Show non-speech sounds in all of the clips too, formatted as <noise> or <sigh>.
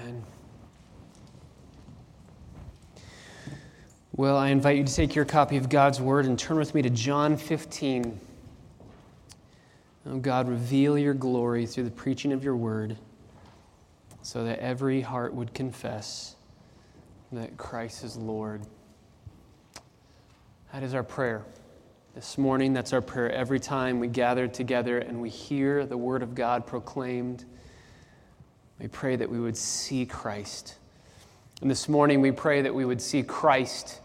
Amen. Well, I invite you to take your copy of God's Word and turn with me to John 15. Oh, God, reveal your glory through the preaching of your Word so that every heart would confess that Christ is Lord. That is our prayer. This morning, that's our prayer every time we gather together and we hear the Word of God proclaimed. We pray that we would see Christ. And this morning, we pray that we would see Christ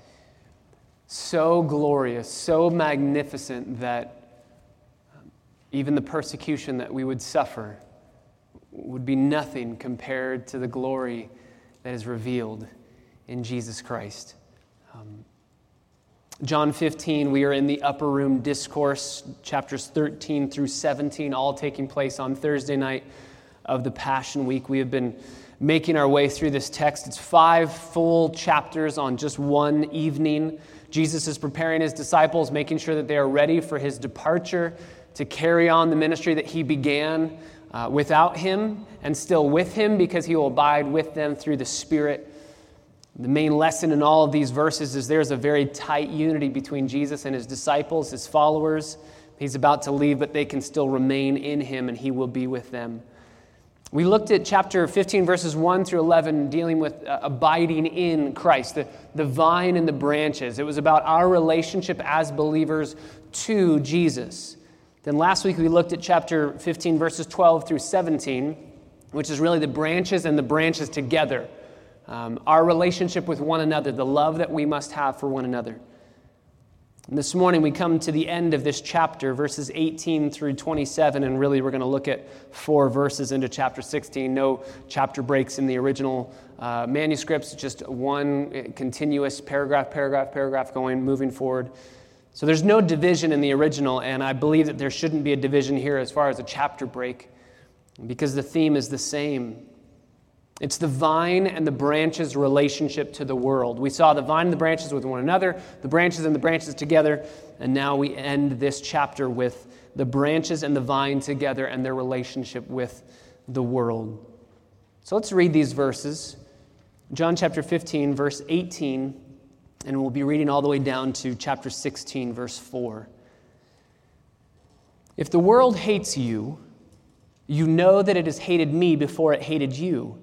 so glorious, so magnificent that even the persecution that we would suffer would be nothing compared to the glory that is revealed in Jesus Christ. Um, John 15, we are in the upper room discourse, chapters 13 through 17, all taking place on Thursday night of the Passion Week. We have been making our way through this text. It's five full chapters on just one evening. Jesus is preparing his disciples, making sure that they are ready for his departure to carry on the ministry that he began uh, without him and still with him because he will abide with them through the Spirit. The main lesson in all of these verses is there's a very tight unity between Jesus and his disciples, his followers. He's about to leave, but they can still remain in him and he will be with them. We looked at chapter 15, verses 1 through 11, dealing with uh, abiding in Christ, the, the vine and the branches. It was about our relationship as believers to Jesus. Then last week we looked at chapter 15, verses 12 through 17, which is really the branches and the branches together. Um, our relationship with one another, the love that we must have for one another. And this morning we come to the end of this chapter, verses 18 through 27, and really we're going to look at four verses into chapter 16. No chapter breaks in the original uh, manuscripts, just one continuous paragraph, paragraph, paragraph going, moving forward. So there's no division in the original, and I believe that there shouldn't be a division here as far as a chapter break, because the theme is the same. It's the vine and the branches' relationship to the world. We saw the vine and the branches with one another, the branches and the branches together, and now we end this chapter with the branches and the vine together and their relationship with the world. So let's read these verses. John chapter 15, verse 18, and we'll be reading all the way down to chapter 16, verse 4. If the world hates you, you know that it has hated me before it hated you.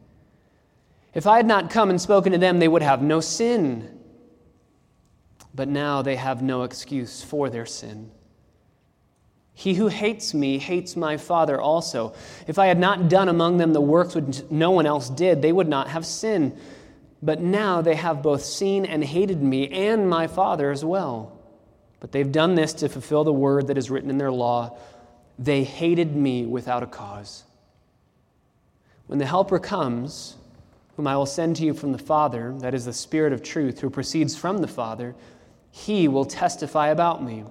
If I had not come and spoken to them, they would have no sin. But now they have no excuse for their sin. He who hates me hates my Father also. If I had not done among them the works which no one else did, they would not have sin. But now they have both seen and hated me and my Father as well. But they've done this to fulfill the word that is written in their law. They hated me without a cause. When the Helper comes, whom I will send to you from the Father, that is the Spirit of truth, who proceeds from the Father, he will testify about me.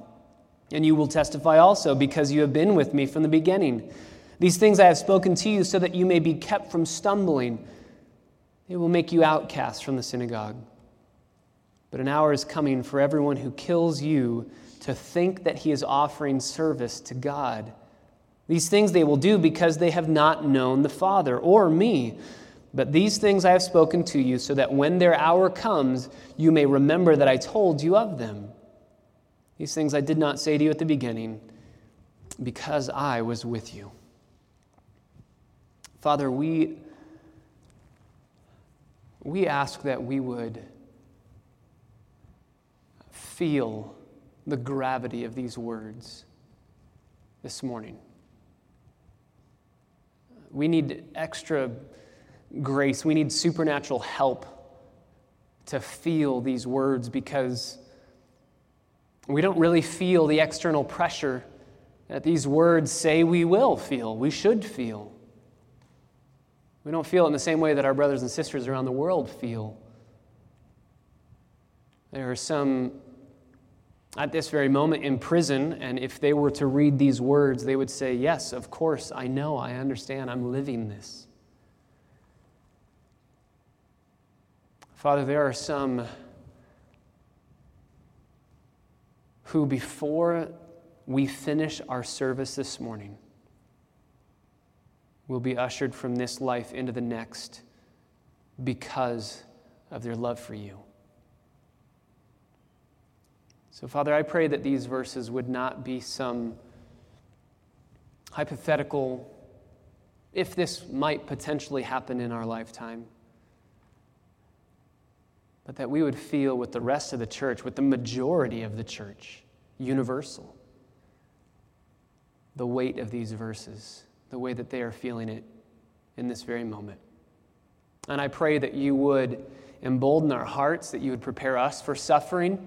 And you will testify also, because you have been with me from the beginning. These things I have spoken to you so that you may be kept from stumbling. They will make you outcasts from the synagogue. But an hour is coming for everyone who kills you to think that he is offering service to God. These things they will do because they have not known the Father or me. But these things I have spoken to you, so that when their hour comes, you may remember that I told you of them. These things I did not say to you at the beginning, because I was with you. Father, we, we ask that we would feel the gravity of these words this morning. We need extra grace. We need supernatural help to feel these words because we don't really feel the external pressure that these words say we will feel, we should feel. We don't feel it in the same way that our brothers and sisters around the world feel There are some at this very moment in prison, and if they were to read these words, they would say, Yes, of course, I know, I understand, I'm living this. Father, there are some who, before we finish our service this morning, will be ushered from this life into the next because of their love for you. So, Father, I pray that these verses would not be some hypothetical, if this might potentially happen in our lifetime, but that we would feel with the rest of the church, with the majority of the church, universal, the weight of these verses, the way that they are feeling it in this very moment. And I pray that you would embolden our hearts, that you would prepare us for suffering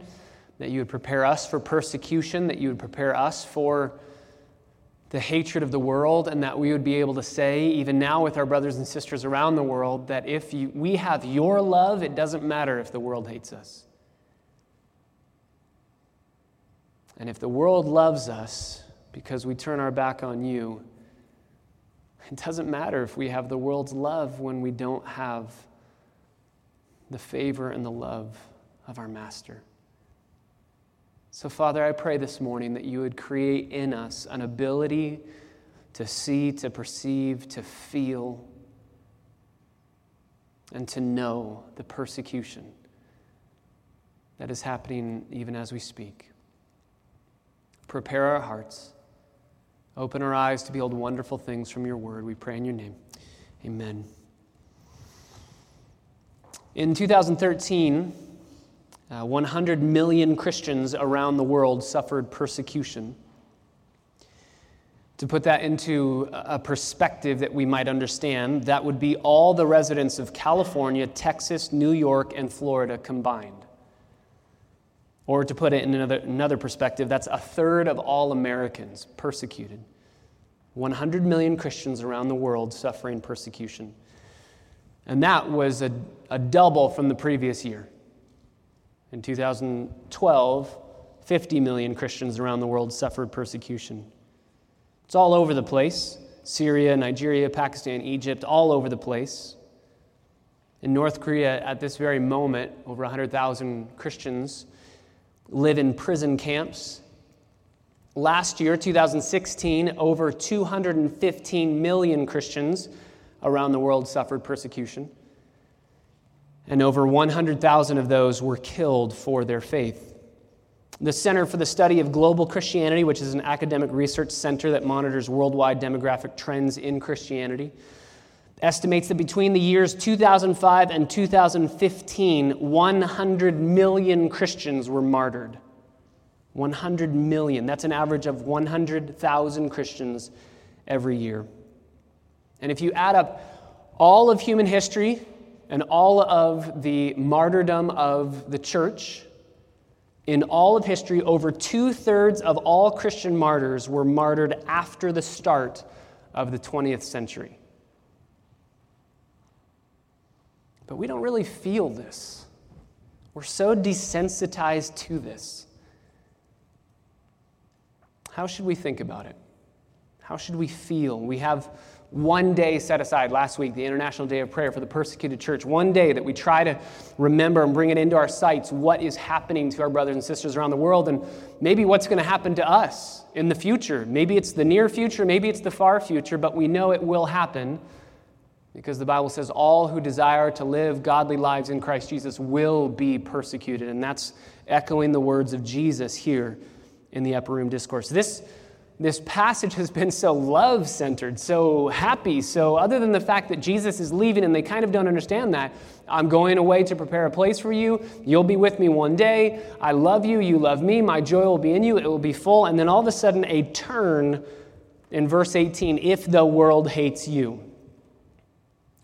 that you would prepare us for persecution, that you would prepare us for the hatred of the world, and that we would be able to say, even now with our brothers and sisters around the world, that if you, we have your love, it doesn't matter if the world hates us. And if the world loves us because we turn our back on you, it doesn't matter if we have the world's love when we don't have the favor and the love of our Master. So, Father, I pray this morning that you would create in us an ability to see, to perceive, to feel, and to know the persecution that is happening even as we speak. Prepare our hearts. Open our eyes to behold wonderful things from your word. We pray in your name. Amen. In 2013, uh, 100 million Christians around the world suffered persecution. To put that into a perspective that we might understand, that would be all the residents of California, Texas, New York, and Florida combined. Or to put it in another, another perspective, that's a third of all Americans persecuted. 100 million Christians around the world suffering persecution. And that was a, a double from the previous year. In 2012, 50 million Christians around the world suffered persecution. It's all over the place Syria, Nigeria, Pakistan, Egypt, all over the place. In North Korea, at this very moment, over 100,000 Christians live in prison camps. Last year, 2016, over 215 million Christians around the world suffered persecution and over 100,000 of those were killed for their faith. The Center for the Study of Global Christianity, which is an academic research center that monitors worldwide demographic trends in Christianity, estimates that between the years 2005 and 2015, 100 million Christians were martyred. 100 million. That's an average of 100,000 Christians every year. And if you add up all of human history, and all of the martyrdom of the church, in all of history, over two thirds of all Christian martyrs were martyred after the start of the 20th century. But we don't really feel this. We're so desensitized to this. How should we think about it? How should we feel? We have one day set aside last week, the International Day of Prayer for the Persecuted Church. One day that we try to remember and bring it into our sights what is happening to our brothers and sisters around the world and maybe what's going to happen to us in the future. Maybe it's the near future, maybe it's the far future, but we know it will happen because the Bible says all who desire to live godly lives in Christ Jesus will be persecuted. And that's echoing the words of Jesus here in the upper room discourse. This this passage has been so love centered, so happy. So, other than the fact that Jesus is leaving and they kind of don't understand that, I'm going away to prepare a place for you. You'll be with me one day. I love you. You love me. My joy will be in you. It will be full. And then all of a sudden, a turn in verse 18 if the world hates you.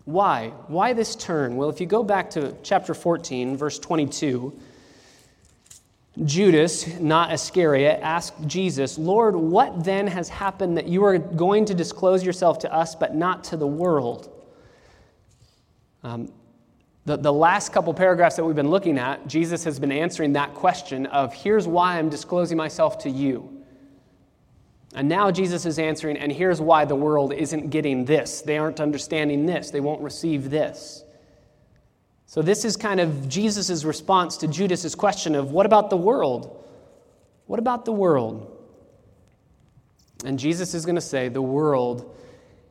Why? Why this turn? Well, if you go back to chapter 14, verse 22, Judas, not Iscariot, asked Jesus, Lord, what then has happened that you are going to disclose yourself to us, but not to the world? Um, The, the last couple paragraphs that we've been looking at, Jesus has been answering that question of here's why I'm disclosing myself to you. And now Jesus is answering, and here's why the world isn't getting this. They aren't understanding this. They won't receive this. So, this is kind of Jesus' response to Judas's question of what about the world? What about the world? And Jesus is going to say, the world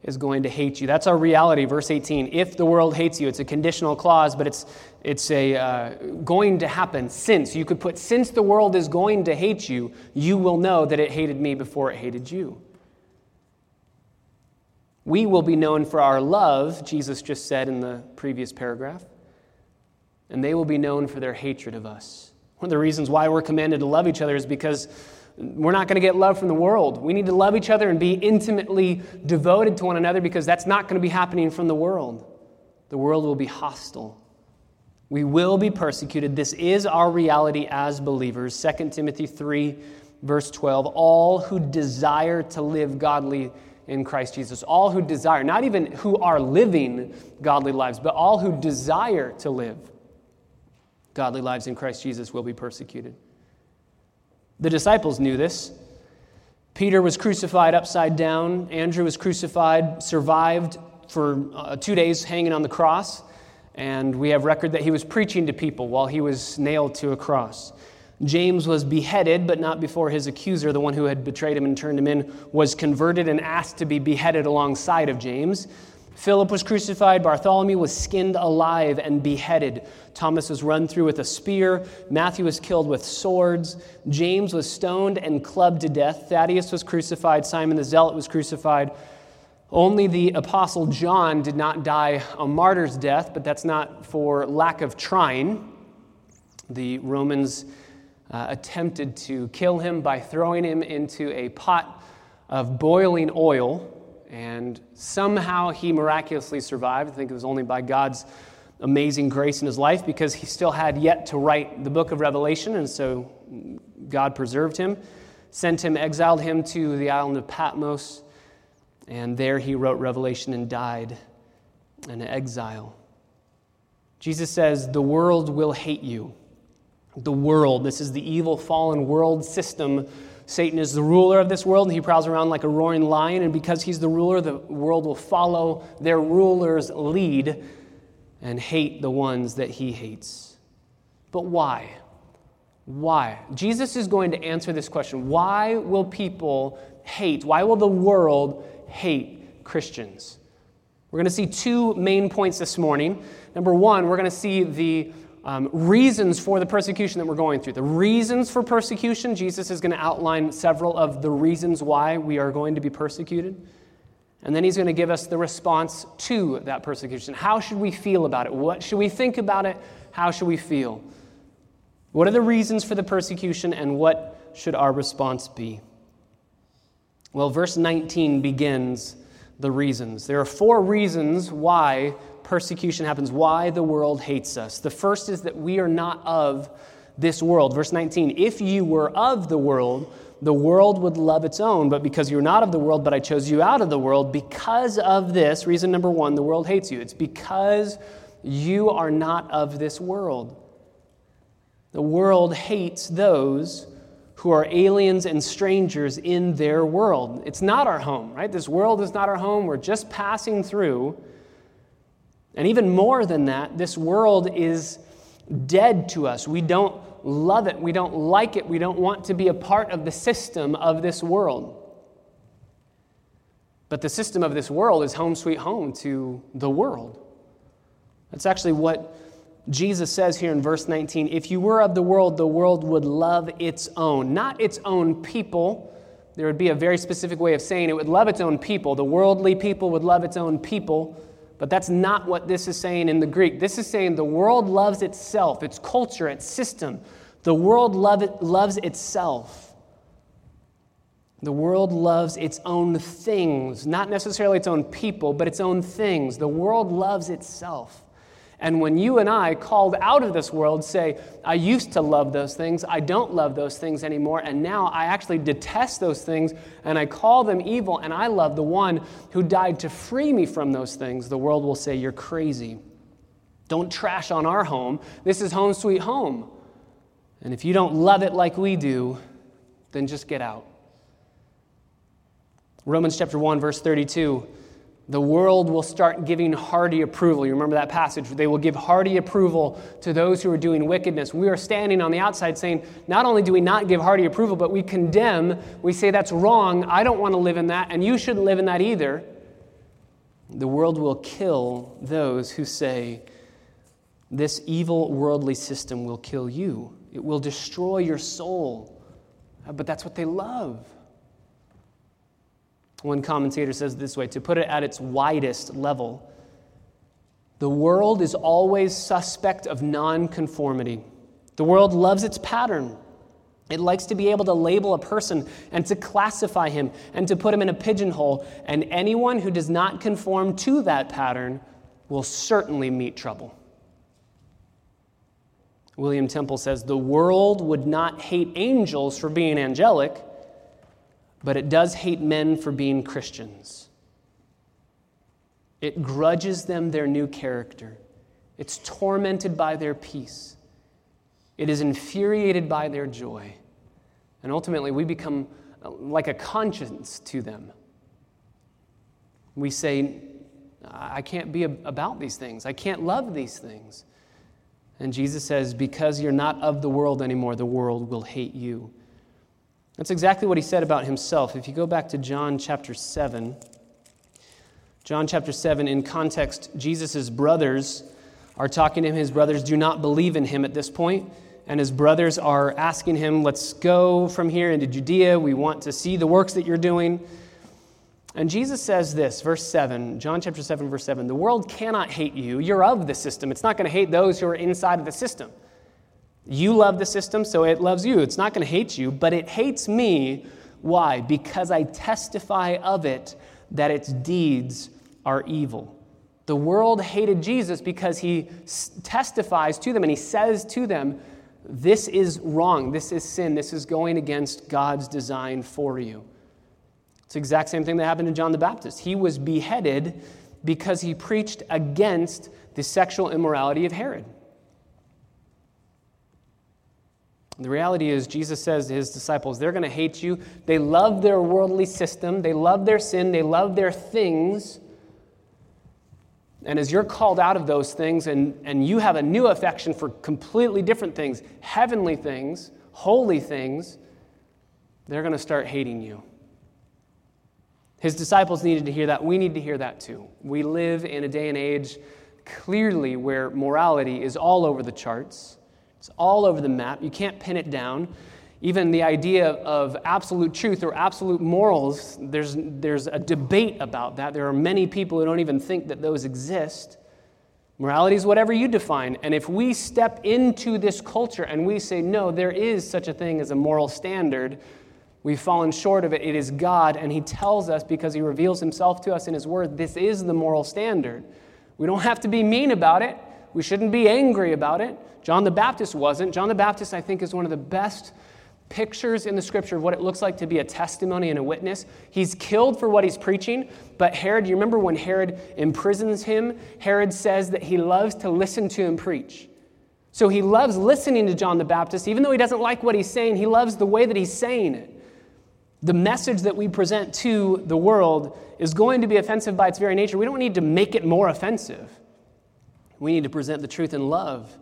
is going to hate you. That's our reality, verse 18. If the world hates you, it's a conditional clause, but it's, it's a uh, going to happen since. You could put, since the world is going to hate you, you will know that it hated me before it hated you. We will be known for our love, Jesus just said in the previous paragraph, and they will be known for their hatred of us. One of the reasons why we're commanded to love each other is because we're not going to get love from the world. We need to love each other and be intimately devoted to one another because that's not going to be happening from the world. The world will be hostile. We will be persecuted. This is our reality as believers. 2 Timothy 3, verse 12. All who desire to live godly in Christ Jesus, all who desire, not even who are living godly lives, but all who desire to live godly lives in Christ Jesus will be persecuted. The disciples knew this. Peter was crucified upside down. Andrew was crucified, survived for uh, two days hanging on the cross. And we have record that he was preaching to people while he was nailed to a cross. James was beheaded, but not before his accuser, the one who had betrayed him and turned him in, was converted and asked to be beheaded alongside of James. Philip was crucified, Bartholomew was skinned alive and beheaded. Thomas was run through with a spear, Matthew was killed with swords, James was stoned and clubbed to death, Thaddeus was crucified, Simon the Zealot was crucified. Only the apostle John did not die a martyr's death, but that's not for lack of trying. The Romans uh, attempted to kill him by throwing him into a pot of boiling oil and somehow he miraculously survived. I think it was only by God's amazing grace in his life because he still had yet to write the book of Revelation, and so God preserved him, sent him, exiled him to the island of Patmos, and there he wrote Revelation and died in exile. Jesus says, The world will hate you. The world, this is the evil, fallen world system Satan is the ruler of this world, and he prowls around like a roaring lion. And because he's the ruler, the world will follow their ruler's lead and hate the ones that he hates. But why? Why? Jesus is going to answer this question. Why will people hate? Why will the world hate Christians? We're going to see two main points this morning. Number one, we're going to see the um, reasons for the persecution that we're going through. The reasons for persecution, Jesus is going to outline several of the reasons why we are going to be persecuted. And then he's going to give us the response to that persecution. How should we feel about it? What should we think about it? How should we feel? What are the reasons for the persecution, and what should our response be? Well, verse 19 begins the reasons. There are four reasons why persecution happens, why the world hates us. The first is that we are not of this world. Verse 19 If you were of the world, the world would love its own, but because you're not of the world, but I chose you out of the world, because of this, reason number one, the world hates you. It's because you are not of this world. The world hates those who are aliens and strangers in their world. It's not our home, right? This world is not our home. We're just passing through. And even more than that, this world is dead to us. We don't love it. We don't like it. We don't want to be a part of the system of this world. But the system of this world is home sweet home to the world. That's actually what Jesus says here in verse 19. If you were of the world, the world would love its own, not its own people. There would be a very specific way of saying it would love its own people. The worldly people would love its own people. But that's not what this is saying in the Greek. This is saying the world loves itself, its culture, its system. The world love it, loves itself. The world loves its own things, not necessarily its own people, but its own things. The world loves itself. And when you and I, called out of this world, say, I used to love those things, I don't love those things anymore, and now I actually detest those things, and I call them evil, and I love the one who died to free me from those things, the world will say, You're crazy. Don't trash on our home. This is home sweet home. And if you don't love it like we do, then just get out. Romans chapter 1, verse 32 the world will start giving hearty approval. You remember that passage? They will give hearty approval to those who are doing wickedness. We are standing on the outside saying, not only do we not give hearty approval, but we condemn. We say that's wrong. I don't want to live in that, and you shouldn't live in that either. The world will kill those who say, this evil worldly system will kill you, it will destroy your soul. But that's what they love. One commentator says this way to put it at its widest level, the world is always suspect of nonconformity. The world loves its pattern. It likes to be able to label a person and to classify him and to put him in a pigeonhole, and anyone who does not conform to that pattern will certainly meet trouble. William Temple says the world would not hate angels for being angelic but it does hate men for being Christians. It grudges them their new character. It's tormented by their peace. It is infuriated by their joy. And ultimately, we become uh, like a conscience to them. We say, I can't be about these things. I can't love these things. And Jesus says, Because you're not of the world anymore, the world will hate you. That's exactly what he said about himself. If you go back to John chapter 7, John chapter 7, in context, Jesus' brothers are talking to him. His brothers do not believe in him at this point, and his brothers are asking him, Let's go from here into Judea. We want to see the works that you're doing. And Jesus says this, verse 7, John chapter 7, verse 7 The world cannot hate you. You're of the system. It's not going to hate those who are inside of the system. You love the system, so it loves you. It's not going to hate you, but it hates me. Why? Because I testify of it that its deeds are evil. The world hated Jesus because he testifies to them and he says to them, This is wrong. This is sin. This is going against God's design for you. It's the exact same thing that happened to John the Baptist. He was beheaded because he preached against the sexual immorality of Herod. The reality is, Jesus says to his disciples, they're going to hate you. They love their worldly system, they love their sin, they love their things. And as you're called out of those things and, and you have a new affection for completely different things, heavenly things, holy things, they're going to start hating you. His disciples needed to hear that. We need to hear that too. We live in a day and age clearly where morality is all over the charts. It's all over the map. You can't pin it down. Even the idea of absolute truth or absolute morals, there's, there's a debate about that. There are many people who don't even think that those exist. Morality is whatever you define. And if we step into this culture and we say, no, there is such a thing as a moral standard, we've fallen short of it. It is God, and He tells us because He reveals Himself to us in His Word, this is the moral standard. We don't have to be mean about it. We shouldn't be angry about it. John the Baptist wasn't. John the Baptist, I think, is one of the best pictures in the scripture of what it looks like to be a testimony and a witness. He's killed for what he's preaching, but Herod, you remember when Herod imprisons him? Herod says that he loves to listen to him preach. So he loves listening to John the Baptist, even though he doesn't like what he's saying, he loves the way that he's saying it. The message that we present to the world is going to be offensive by its very nature. We don't need to make it more offensive. We need to present the truth in love.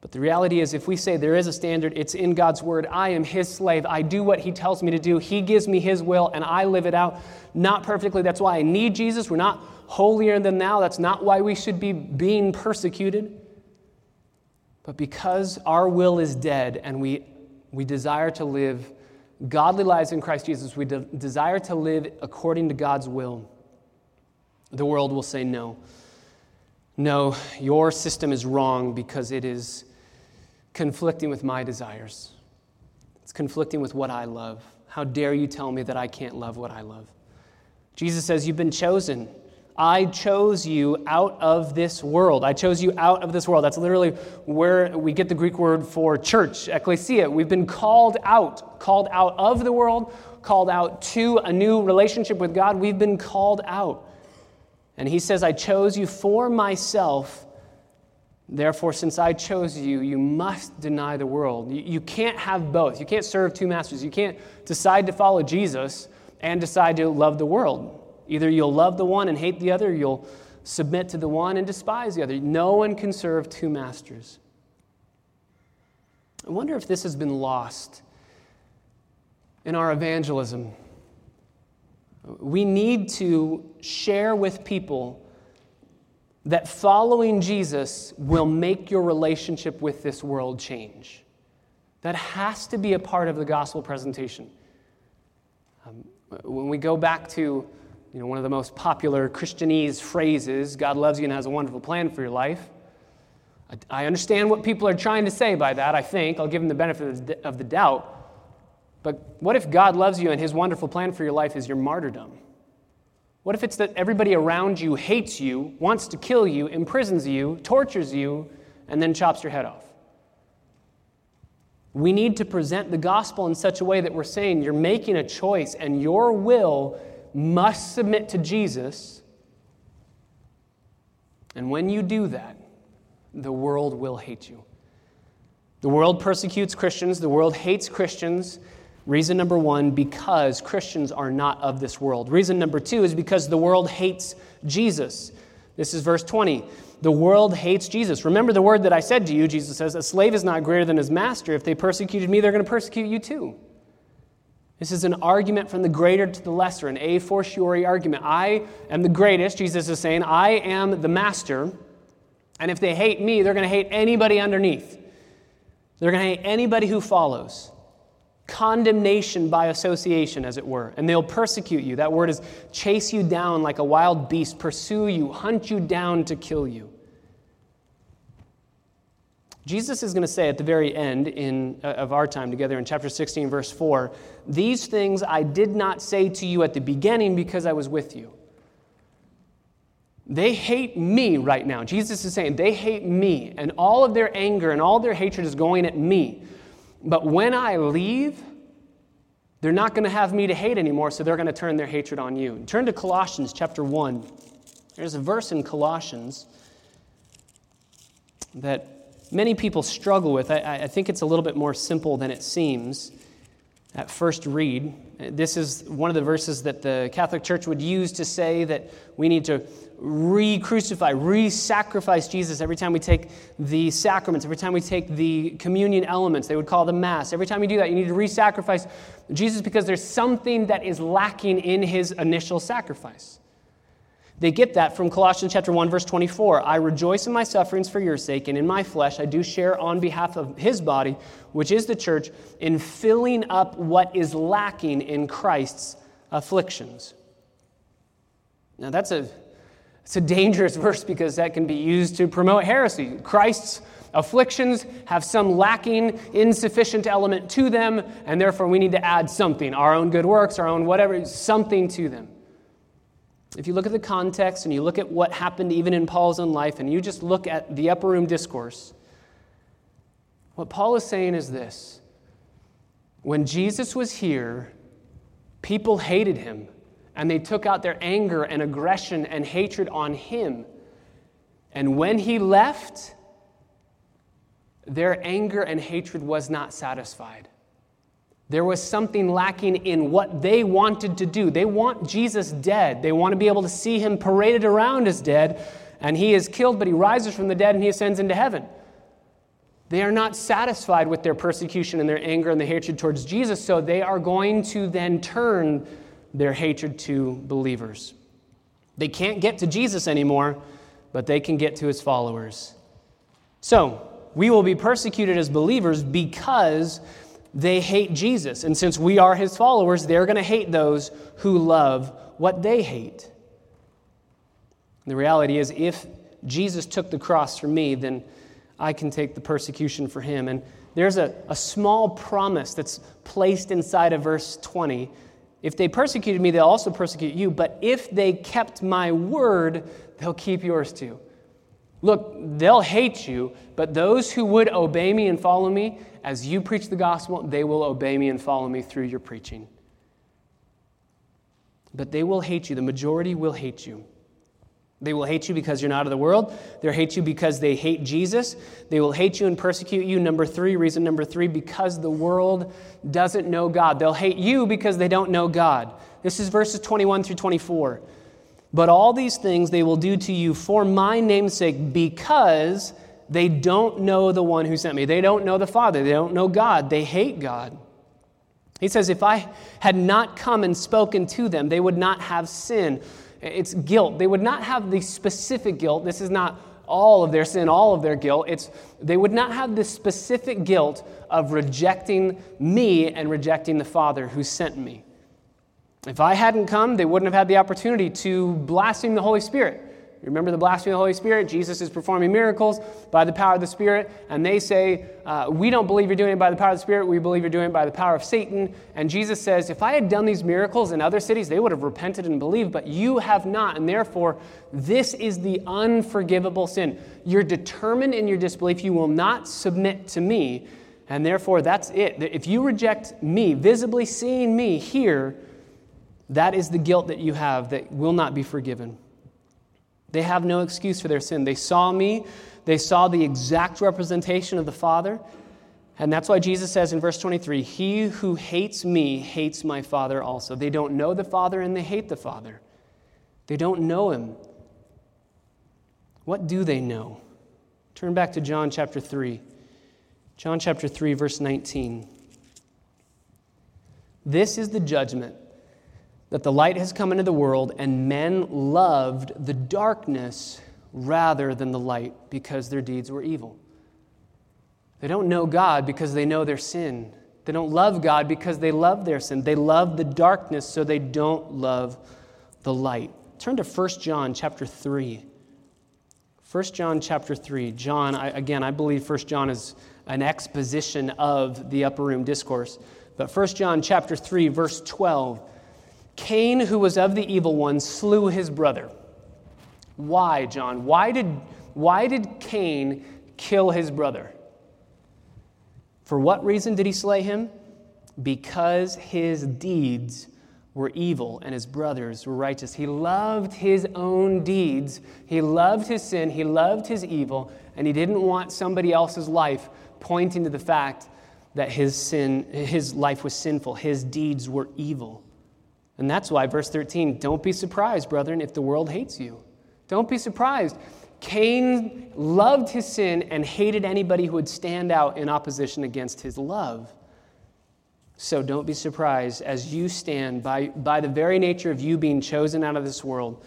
But the reality is, if we say there is a standard, it's in God's word. I am his slave. I do what he tells me to do. He gives me his will, and I live it out. Not perfectly. That's why I need Jesus. We're not holier than thou. That's not why we should be being persecuted. But because our will is dead and we, we desire to live godly lives in Christ Jesus, we de- desire to live according to God's will, the world will say no. No, your system is wrong because it is conflicting with my desires. It's conflicting with what I love. How dare you tell me that I can't love what I love? Jesus says, You've been chosen. I chose you out of this world. I chose you out of this world. That's literally where we get the Greek word for church, ecclesia. We've been called out, called out of the world, called out to a new relationship with God. We've been called out. And he says, I chose you for myself Therefore, since I chose you, you must deny the world. You, can't have both. You can't serve two masters. You can't decide to follow Jesus and decide to love the world. Either you'll love the one and hate the other, you'll submit to the one and despise the other. No one can serve two masters. I wonder if this has been lost in our evangelism. We need to share with people that following Jesus will make your relationship with this world change. That has to be a part of the gospel presentation. Um, when we go back to you know, one of the most popular Christianese phrases, God loves you and has a wonderful plan for your life. I, understand what people are trying to say by that, I think. I'll give them the benefit of the doubt. But what if God loves you and his wonderful plan for your life is your martyrdom? What if it's that everybody around you hates you, wants to kill you, imprisons you, tortures you, and then chops your head off? We need to present the gospel in such a way that we're saying you're making a choice and your will must submit to Jesus. And when you do that, the world will hate you. The world persecutes Christians, the world hates Christians. Reason number one, because Christians are not of this world. Reason number two is because the world hates Jesus. This is verse 20. The world hates Jesus. Remember the word that I said to you, Jesus says, a slave is not greater than his master. If they persecuted me, they're going to persecute you too. This is an argument from the greater to the lesser, an a fortiori argument. I am the greatest, Jesus is saying. I am the master. And if they hate me, they're going to hate anybody underneath. They're going to hate anybody who follows. Condemnation by association, as it were. And they'll persecute you. That word is chase you down like a wild beast, pursue you, hunt you down to kill you. Jesus is going to say at the very end in, uh, of our time together in chapter 16, verse 4 These things I did not say to you at the beginning because I was with you. They hate me right now. Jesus is saying they hate me, and all of their anger and all their hatred is going at me. But when I leave, they're not going to have me to hate anymore, so they're going to turn their hatred on you. Turn to Colossians chapter 1. There's a verse in Colossians that many people struggle with. I, I, think it's a little bit more simple than it seems at first read. This is one of the verses that the Catholic Church would use to say that we need to re crucify, re sacrifice Jesus every time we take the sacraments, every time we take the communion elements. They would call the Mass. Every time you do that, you need to re sacrifice Jesus because there's something that is lacking in his initial sacrifice. They get that from Colossians chapter 1 verse 24. I rejoice in my sufferings for your sake and in my flesh I do share on behalf of his body, which is the church, in filling up what is lacking in Christ's afflictions. Now that's a it's a dangerous <laughs> verse because that can be used to promote heresy. Christ's afflictions have some lacking, insufficient element to them, and therefore we need to add something, our own good works, our own whatever, something to them. If you look at the context and you look at what happened even in Paul's own life and you just look at the upper room discourse, what Paul is saying is this when Jesus was here, people hated him and they took out their anger and aggression and hatred on him. And when he left, their anger and hatred was not satisfied. There was something lacking in what they wanted to do. They want Jesus dead. They want to be able to see him paraded around as dead, and he is killed, but he rises from the dead and he ascends into heaven. They are not satisfied with their persecution and their anger and the hatred towards Jesus, so they are going to then turn their hatred to believers. They can't get to Jesus anymore, but they can get to his followers. So, we will be persecuted as believers because they hate Jesus. And since we are his followers, they're going to hate those who love what they hate. The reality is, if Jesus took the cross for me, then I can take the persecution for him. And there's a, a small promise that's placed inside of verse 20. If they persecuted me, they'll also persecute you. But if they kept my word, they'll keep yours too. Look, they'll hate you, but those who would obey me and follow me, as you preach the gospel, they will obey me and follow me through your preaching. But they will hate you. The majority will hate you. They will hate you because you're not of the world. They'll hate you because they hate Jesus. They will hate you and persecute you. Number three, reason number three, because the world doesn't know God. They'll hate you because they don't know God. This is verses 21 through 24. But all these things they will do to you for my name's sake because they don't know the one who sent me. They don't know the Father. They don't know God. They hate God. He says, If I had not come and spoken to them, they would not have sin. It's guilt. They would not have the specific guilt. This is not all of their sin, all of their guilt. It's they would not have the specific guilt of rejecting me and rejecting the Father who sent me. If I hadn't come, they wouldn't have had the opportunity to blaspheme the Holy Spirit. Remember the blasphemy of the Holy Spirit? Jesus is performing miracles by the power of the Spirit, and they say, uh, We don't believe you're doing it by the power of the Spirit, we believe you're doing it by the power of Satan. And Jesus says, If I had done these miracles in other cities, they would have repented and believed, but you have not, and therefore, this is the unforgivable sin. You're determined in your disbelief, you will not submit to me, and therefore, that's it. If you reject me, visibly seeing me here, that is the guilt that you have that will not be forgiven. They have no excuse for their sin. They saw me, they saw the exact representation of the Father. And that's why Jesus says in verse 23 He who hates me hates my Father also. They don't know the Father and they hate the Father. They don't know him. What do they know? Turn back to John chapter 3. John chapter 3, verse 19. This is the judgment that the light has come into the world, and men loved the darkness rather than the light because their deeds were evil. They don't know God because they know their sin. They don't love God because they love their sin. They love the darkness so they don't love the light. Turn to 1 John chapter 3. 1 John chapter 3. John, I, again, I believe 1 John is an exposition of the upper room discourse. But 1 John chapter 3, verse 12 Cain, who was of the evil one, slew his brother. Why, John? Why did, why did Cain kill his brother? For what reason did he slay him? Because his deeds were evil and his brothers were righteous. He loved his own deeds, he loved his sin, he loved his evil, and he didn't want somebody else's life pointing to the fact that his sin his life was sinful, his deeds were evil. And that's why, verse 13, don't be surprised, brethren, if the world hates you. Don't be surprised. Cain loved his sin and hated anybody who would stand out in opposition against his love. So don't be surprised as you stand by, by the very nature of you being chosen out of this world.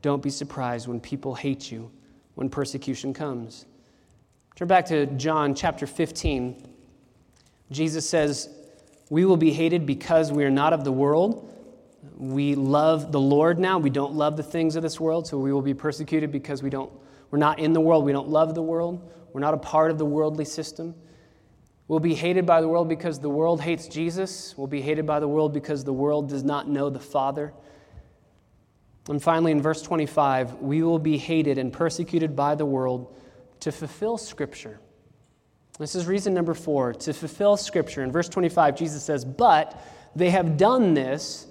Don't be surprised when people hate you, when persecution comes. Turn back to John chapter 15. Jesus says, We will be hated because we are not of the world we love the Lord now. We don't love the things of this world, so we will be persecuted because we don't, we're not in the world. We don't love the world. We're not a part of the worldly system. We'll be hated by the world because the world hates Jesus. We'll be hated by the world because the world does not know the Father. And finally, in verse 25, we will be hated and persecuted by the world to fulfill Scripture. This is reason number four to fulfill Scripture. In verse 25, Jesus says, But they have done this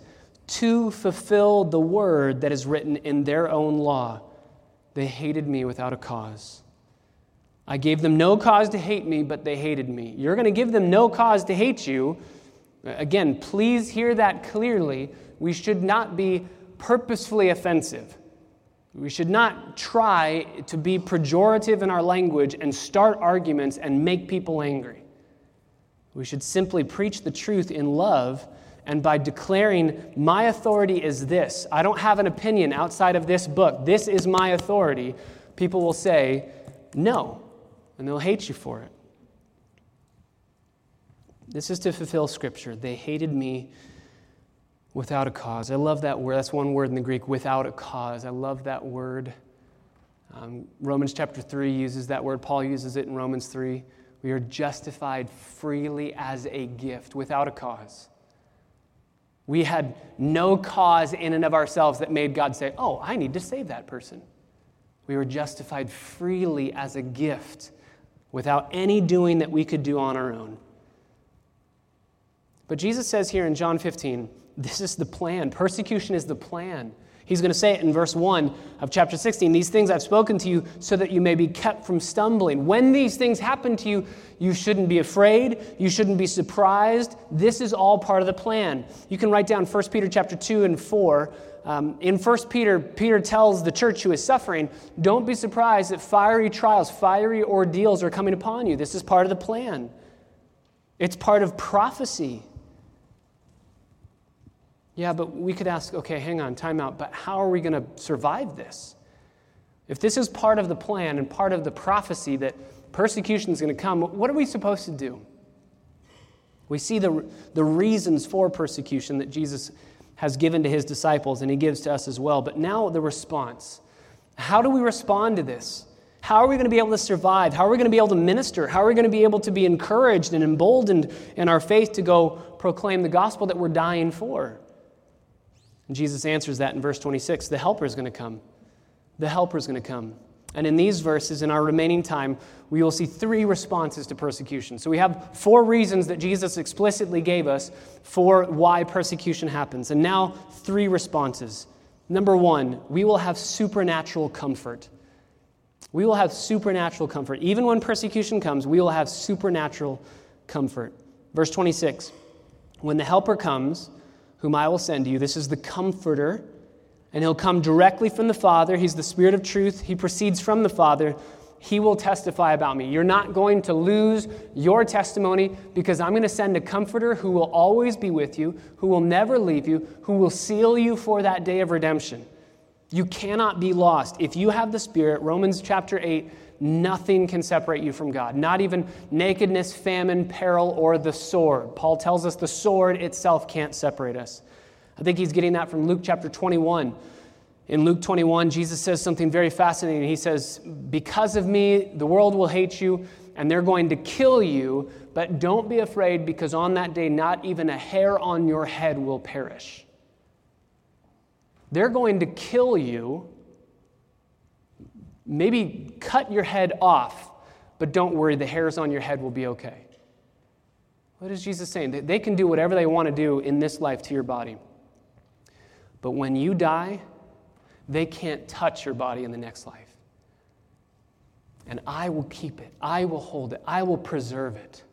to fulfill the word that is written in their own law. They hated me without a cause. I gave them no cause to hate me, but they hated me. You're going to give them no cause to hate you. Again, please hear that clearly. We should not be purposefully offensive. We should not try to be pejorative in our language and start arguments and make people angry. We should simply preach the truth in love and by declaring, my authority is this, I don't have an opinion outside of this book, this is my authority, people will say, no, and they'll hate you for it. This is to fulfill Scripture. They hated me without a cause. I love that word. That's one word in the Greek, without a cause. I love that word. Um, Romans chapter 3 uses that word. Paul uses it in Romans 3. We are justified freely as a gift, without a cause. We had no cause in and of ourselves that made God say, Oh, I need to save that person. We were justified freely as a gift without any doing that we could do on our own. But Jesus says here in John 15, this is the plan. Persecution is the plan. He's going to say it in verse 1 of chapter 16 These things I've spoken to you so that you may be kept from stumbling. When these things happen to you, you shouldn't be afraid. You shouldn't be surprised. This is all part of the plan. You can write down 1 Peter chapter 2 and 4. Um, in 1 Peter, Peter tells the church who is suffering, Don't be surprised that fiery trials, fiery ordeals are coming upon you. This is part of the plan, it's part of prophecy. Yeah, but we could ask, okay, hang on, time out, but how are we going to survive this? If this is part of the plan and part of the prophecy that persecution is going to come, what are we supposed to do? We see the, the reasons for persecution that Jesus has given to his disciples and he gives to us as well. But now the response. How do we respond to this? How are we going to be able to survive? How are we going to be able to minister? How are we going to be able to be encouraged and emboldened in our faith to go proclaim the gospel that we're dying for? And Jesus answers that in verse 26 the helper is going to come. The helper is going to come. And in these verses, in our remaining time, we will see three responses to persecution. So we have four reasons that Jesus explicitly gave us for why persecution happens. And now, three responses. Number one, we will have supernatural comfort. We will have supernatural comfort. Even when persecution comes, we will have supernatural comfort. Verse 26 When the helper comes, whom I will send to you. This is the Comforter, and he'll come directly from the Father. He's the Spirit of truth. He proceeds from the Father. He will testify about me. You're not going to lose your testimony because I'm going to send a comforter who will always be with you, who will never leave you, who will seal you for that day of redemption. You cannot be lost. If you have the Spirit, Romans chapter 8, Nothing can separate you from God, not even nakedness, famine, peril, or the sword. Paul tells us the sword itself can't separate us. I think he's getting that from Luke chapter 21. In Luke 21, Jesus says something very fascinating. He says, Because of me, the world will hate you, and they're going to kill you, but don't be afraid, because on that day, not even a hair on your head will perish. They're going to kill you Maybe cut your head off, but don't worry, the hairs on your head will be okay. What is Jesus saying? They can do whatever they want to do in this life to your body. But when you die, they can't touch your body in the next life. And I will keep it, I will hold it, I will preserve it.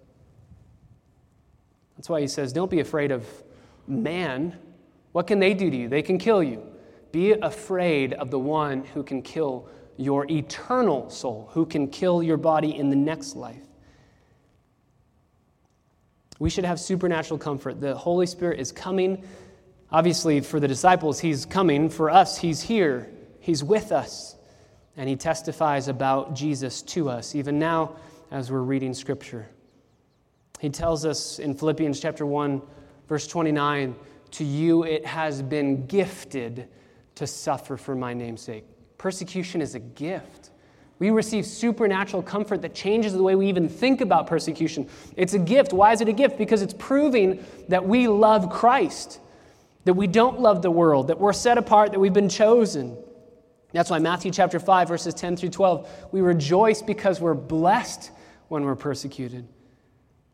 That's why he says, Don't be afraid of man. What can they do to you? They can kill you. Be afraid of the one who can kill your eternal soul, who can kill your body in the next life. We should have supernatural comfort. The Holy Spirit is coming. Obviously, for the disciples, He's coming. For us, He's here. He's with us. And He testifies about Jesus to us, even now as we're reading Scripture. He tells us in Philippians chapter 1, verse 29 To you it has been gifted to suffer for my name's sake. Persecution is a gift. We receive supernatural comfort that changes the way we even think about persecution. It's a gift. Why is it a gift? Because it's proving that we love Christ, that we don't love the world, that we're set apart, that we've been chosen. That's why Matthew chapter 5, verses 10 through 12, we rejoice because we're blessed when we're persecuted.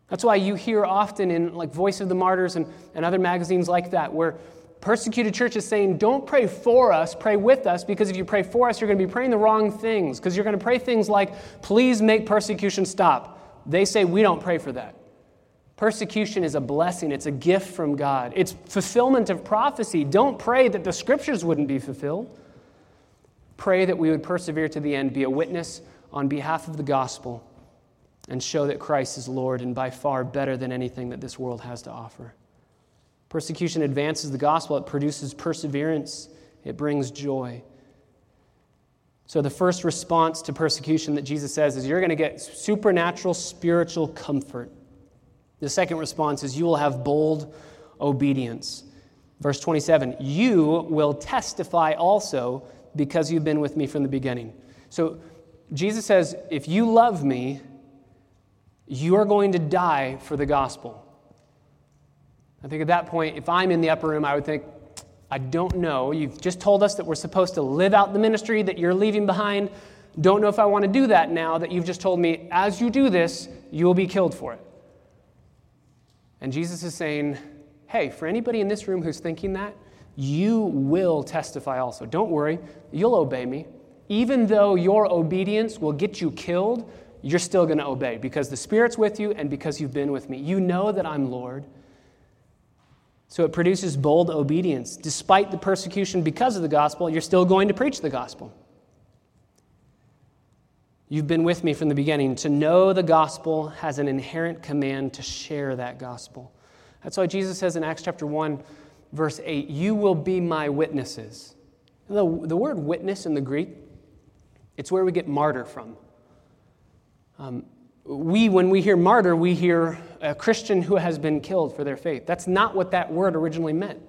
That's why you hear often in like Voice of the Martyrs and, and other magazines like that, where persecuted church is saying, don't pray for us, pray with us, because if you pray for us, you're going to be praying the wrong things, because you're going to pray things like, please make persecution stop. They say, we don't pray for that. Persecution is a blessing, it's a gift from God, it's fulfillment of prophecy. Don't pray that the scriptures wouldn't be fulfilled. Pray that we would persevere to the end, be a witness on behalf of the gospel, and show that Christ is Lord and by far better than anything that this world has to offer. Persecution advances the gospel, it produces perseverance, it brings joy. So, the first response to persecution that Jesus says is you're going to get supernatural spiritual comfort. The second response is you will have bold obedience. Verse 27 You will testify also because you've been with me from the beginning. So, Jesus says, if you love me, you are going to die for the gospel. I think at that point, if I'm in the upper room, I would think, I don't know. You've just told us that we're supposed to live out the ministry that you're leaving behind. Don't know if I want to do that now that you've just told me, as you do this, you will be killed for it. And Jesus is saying, hey, for anybody in this room who's thinking that, you will testify also. Don't worry, you'll obey me. Even though your obedience will get you killed, you're still going to obey because the Spirit's with you and because you've been with me. You know that I'm Lord. So it produces bold obedience. Despite the persecution because of the gospel, you're still going to preach the gospel. You've been with me from the beginning. To know the gospel has an inherent command to share that gospel. That's why Jesus says in Acts chapter 1, verse 8, You will be my witnesses. The, the word witness in the Greek, it's where we get martyr from. Um, we, when we hear martyr, we hear a Christian who has been killed for their faith. That's not what that word originally meant.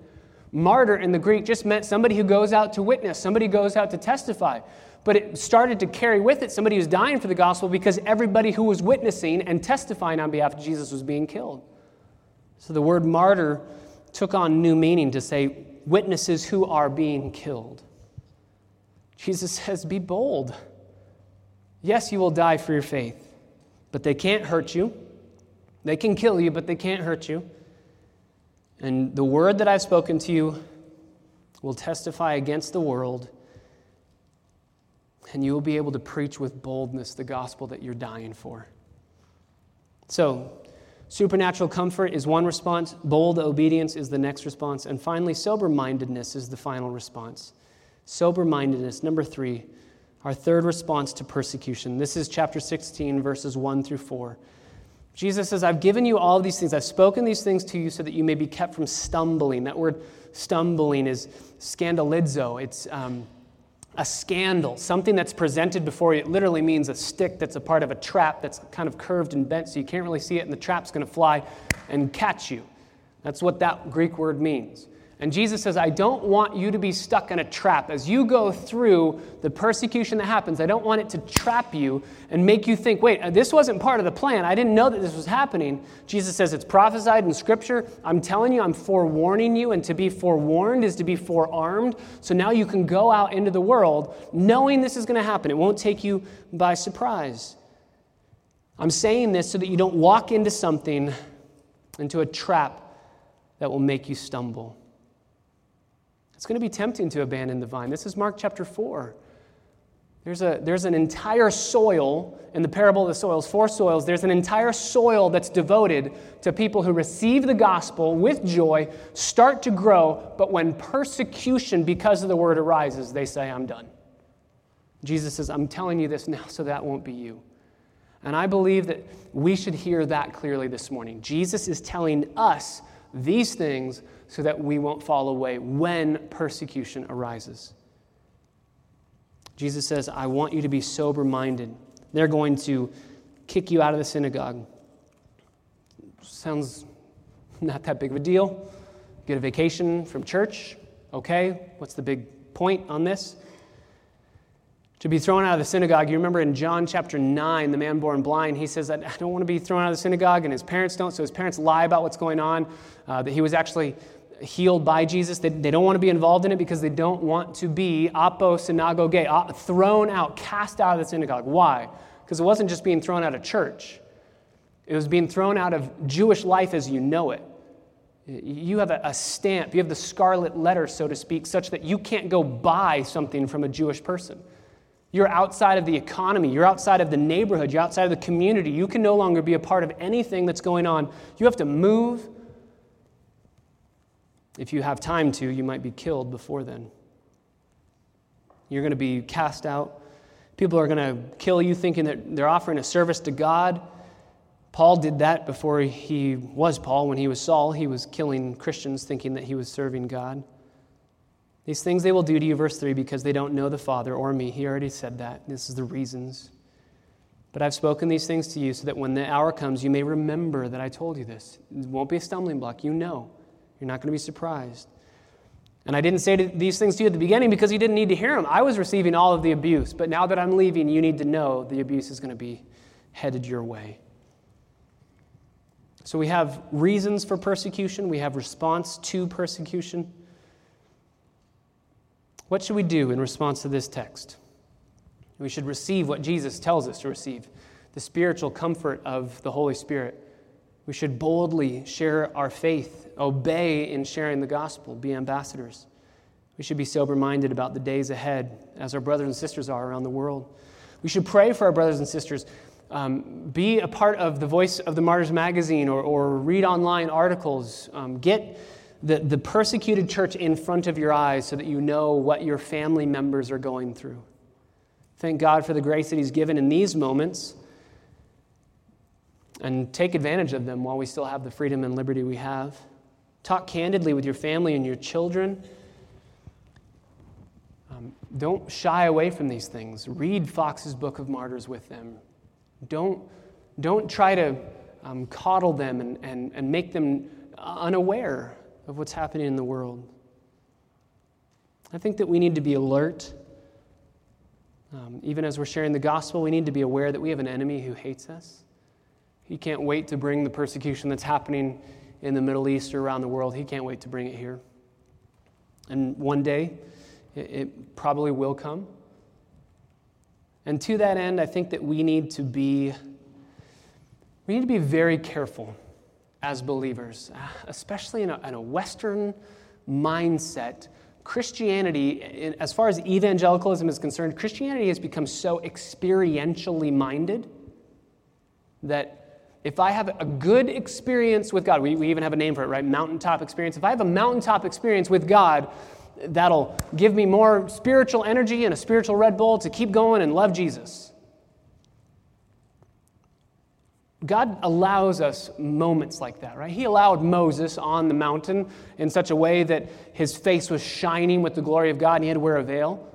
Martyr in the Greek just meant somebody who goes out to witness, somebody goes out to testify. But it started to carry with it somebody who's dying for the gospel because everybody who was witnessing and testifying on behalf of Jesus was being killed. So the word martyr took on new meaning to say witnesses who are being killed. Jesus <laughs> says, Be bold. Yes, you will die for your faith but they can't hurt you. They can kill you, but they can't hurt you. And the word that I've spoken to you will testify against the world, and you will be able to preach with boldness the gospel that you're dying for. So, supernatural comfort is one response, bold obedience is the next response, and finally, sober mindedness is the final response. Sober mindedness, number three. Our third response to persecution. This is chapter 16, verses 1 through 4. Jesus says, I've given you all these things. I've spoken these things to you so that you may be kept from stumbling. That word stumbling is scandalizo. It's um, a scandal, something that's presented before you. It literally means a stick that's a part of a trap that's kind of curved and bent so you can't really see it, and the trap's going to fly and catch you. That's what that Greek word means. And Jesus says, I don't want you to be stuck in a trap. As you go through the persecution that happens, I don't want it to trap you and make you think, wait, uh, this wasn't part of the plan. I didn't know that this was happening. Jesus says, it's prophesied in Scripture. I'm telling you, I'm forewarning you. And to be forewarned is to be forearmed. So now you can go out into the world knowing this is going to happen. It won't take you by surprise. I'm saying this so that you don't walk into something, into a trap that will make you stumble. It's going to be tempting to abandon the vine. This is Mark chapter 4. There's, a, there's an entire soil in the parable of the soils, four soils. There's an entire soil that's devoted to people who receive the gospel with joy, start to grow, but when persecution because of the word arises, they say, I'm done. Jesus says, I'm telling you this now so that won't be you. And I believe that we should hear that clearly this morning. Jesus is telling us these things so that we won't fall away when persecution arises. Jesus says, I want you to be sober minded. They're going to kick you out of the synagogue. Sounds not that big of a deal. Get a vacation from church. Okay, what's the big point on this? to be thrown out of the synagogue. You remember in John chapter 9, the man born blind, he says, that I don't want to be thrown out of the synagogue, and his parents don't, so his parents lie about what's going on, uh, that he was actually healed by Jesus. They, they don't want to be involved in it because they don't want to be apo synagogue, uh, thrown out, cast out of the synagogue. Why? Because it wasn't just being thrown out of church, it was being thrown out of Jewish life as you know it. You have a, a stamp, you have the scarlet letter, so to speak, such that you can't go buy something from a Jewish person. You're outside of the economy. You're outside of the neighborhood. You're outside of the community. You can no longer be a part of anything that's going on. You have to move. If you have time to, you might be killed before then. You're going to be cast out. People are going to kill you thinking that they're offering a service to God. Paul did that before he was Paul. When he was Saul, he was killing Christians thinking that he was serving God. These things they will do to you, verse 3, because they don't know the Father or me. He already said that. This is the reasons. But I've spoken these things to you so that when the hour comes, you may remember that I told you this. It won't be a stumbling block. You know. You're not going to be surprised. And I didn't say these things to you at the beginning because you didn't need to hear them. I was receiving all of the abuse. But now that I'm leaving, you need to know the abuse is going to be headed your way. So we have reasons for persecution, we have response to persecution. What should we do in response to this text? We should receive what Jesus tells us to receive the spiritual comfort of the Holy Spirit. We should boldly share our faith, obey in sharing the gospel, be ambassadors. We should be sober minded about the days ahead, as our brothers and sisters are around the world. We should pray for our brothers and sisters. Um, be a part of the Voice of the Martyrs magazine or, or read online articles. Um, get the, the persecuted church in front of your eyes so that you know what your family members are going through. Thank God for the grace that He's given in these moments and take advantage of them while we still have the freedom and liberty we have. Talk candidly with your family and your children. Um, don't shy away from these things. Read Fox's Book of Martyrs with them. Don't, don't try to um, coddle them and, and, and make them unaware of what's happening in the world. I think that we need to be alert. Um, even as we're sharing the gospel, we need to be aware that we have an enemy who hates us. He can't wait to bring the persecution that's happening in the Middle East or around the world. He can't wait to bring it here. And one day, it, probably will come. And to that end, I think that we need to be we need to be very careful as believers, especially in a, in a Western mindset. Christianity, as far as evangelicalism is concerned, Christianity has become so experientially minded that if I have a good experience with God, we, we even have a name for it, right? Mountaintop experience. If I have a mountaintop experience with God, that'll give me more spiritual energy and a spiritual Red Bull to keep going and love Jesus. God allows us moments like that, right? He allowed Moses on the mountain in such a way that his face was shining with the glory of God and he had to wear a veil.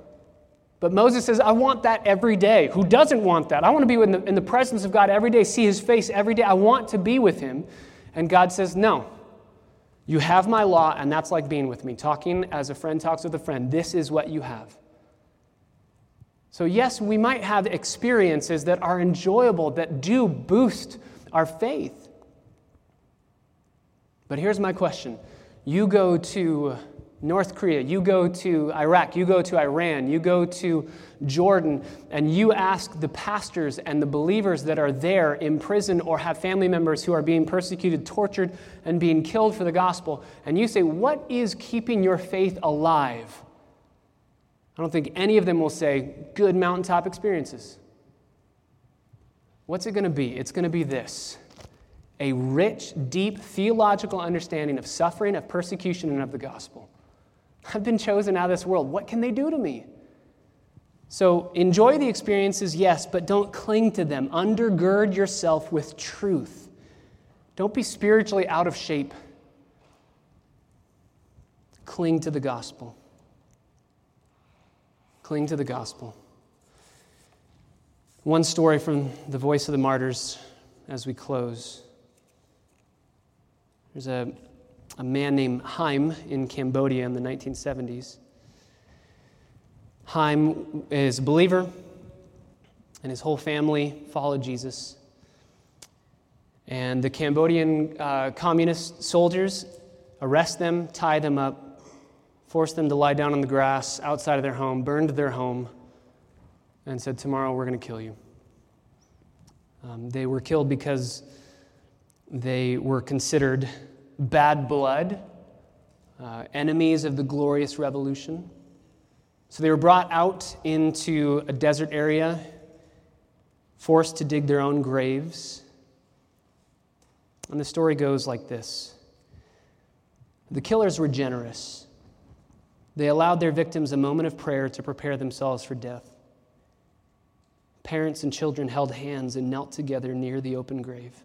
But Moses says, I want that every day. Who doesn't want that? I want to be in the, in the presence of God every day, see his face every day. I want to be with him. And God says, No. You have my law, and that's like being with me. Talking as a friend talks with a friend. This is what you have. So, yes, we might have experiences that are enjoyable, that do boost our faith. But here's my question You go to North Korea, you go to Iraq, you go to Iran, you go to Jordan, and you ask the pastors and the believers that are there in prison or have family members who are being persecuted, tortured, and being killed for the gospel, and you say, What is keeping your faith alive? I don't think any of them will say, Good mountaintop experiences. What's it going to be? It's going to be this a rich, deep theological understanding of suffering, of persecution, and of the gospel. I've been chosen out of this world. What can they do to me? So enjoy the experiences, yes, but don't cling to them. Undergird yourself with truth. Don't be spiritually out of shape. Cling to the gospel. Cling to the gospel. One story from the voice of the martyrs as we close. There's a a man named Haim in Cambodia in the 1970s. Haim is a believer, and his whole family followed Jesus. And the Cambodian uh, communist soldiers arrest them, tie them up, force them to lie down on the grass outside of their home, burned their home, and said, Tomorrow we're going to kill you. Um, they were killed because they were considered bad blood, uh, enemies of the glorious revolution. So they were brought out into a desert area, forced to dig their own graves. And the story goes like this The killers were generous. They allowed their victims a moment of prayer to prepare themselves for death. Parents and children held hands and knelt together near the open grave.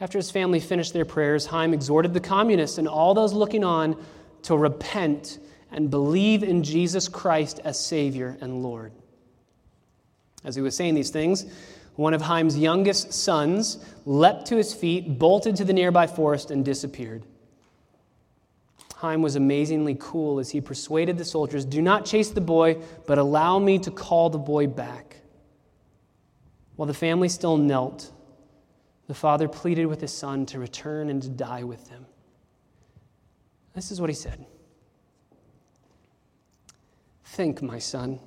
After his family finished their prayers, Haim exhorted the communists and all those looking on to repent and believe in Jesus Christ as Savior and Lord. As he was saying these things, one of Haim's youngest sons leapt to his feet, bolted to the nearby forest, and disappeared. Haim was amazingly cool as he persuaded the soldiers do not chase the boy, but allow me to call the boy back. While the family still knelt, the father pleaded with his son to return and to die with them. This is what he said Think, my son,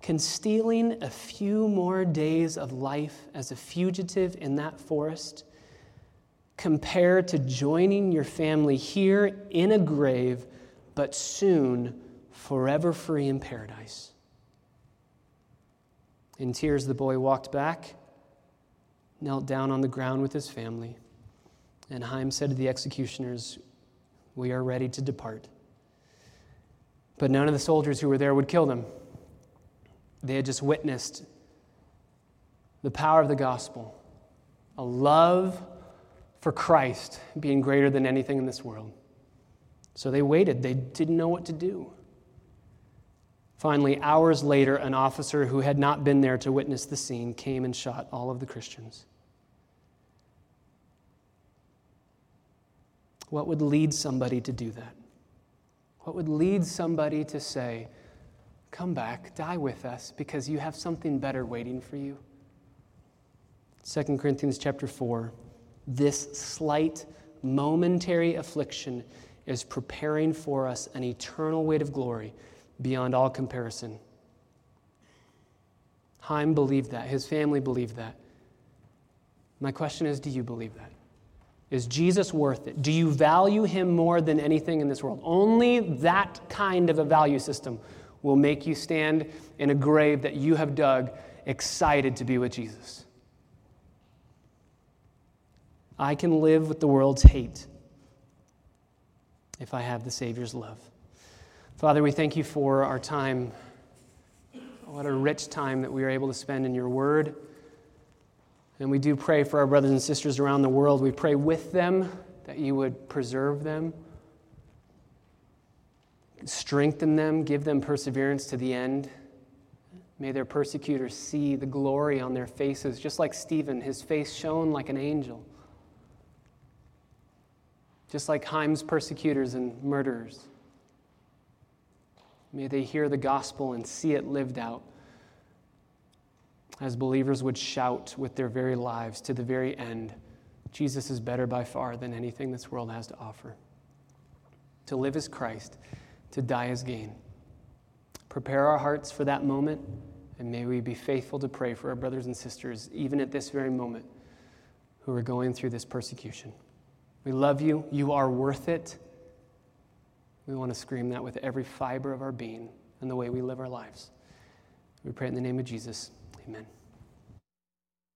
can stealing a few more days of life as a fugitive in that forest compare to joining your family here in a grave, but soon forever free in paradise. In tears, the boy walked back, knelt down on the ground with his family, and Haim said to the executioners, We are ready to depart. But none of the soldiers who were there would kill them. They had just witnessed the power of the gospel, a love for Christ being greater than anything in this world. So they waited. They didn't know what to do. Finally, hours later, an officer who had not been there to witness the scene came and shot all of the Christians. What would lead somebody to do that? What would lead somebody to say, Come back, die with us, because you have something better waiting for you? 2 Corinthians chapter 4. This slight, momentary affliction is preparing for us an eternal weight of glory beyond all comparison. Haim believed that. His family believed that. My question is do you believe that? Is Jesus worth it? Do you value him more than anything in this world? Only that kind of a value system will make you stand in a grave that you have dug excited to be with Jesus. I can live with the world's hate if I have the Savior's love. Father, we thank you for our time. What a rich time that we are able to spend in your word. And we do pray for our brothers and sisters around the world. We pray with them that you would preserve them, strengthen them, give them perseverance to the end. May their persecutors see the glory on their faces, just like Stephen, his face shone like an angel just like Haim's persecutors and murderers. May they hear the gospel and see it lived out as believers would shout with their very lives to the very end Jesus is better by far than anything this world has to offer. To live as Christ, to die as gain. Prepare our hearts for that moment, and may we be faithful to pray for our brothers and sisters, even at this very moment, who are going through this persecution. We love you. You are worth it. We want to scream that with every fiber of our being and the way we live our lives. We pray in the name of Jesus. Amen.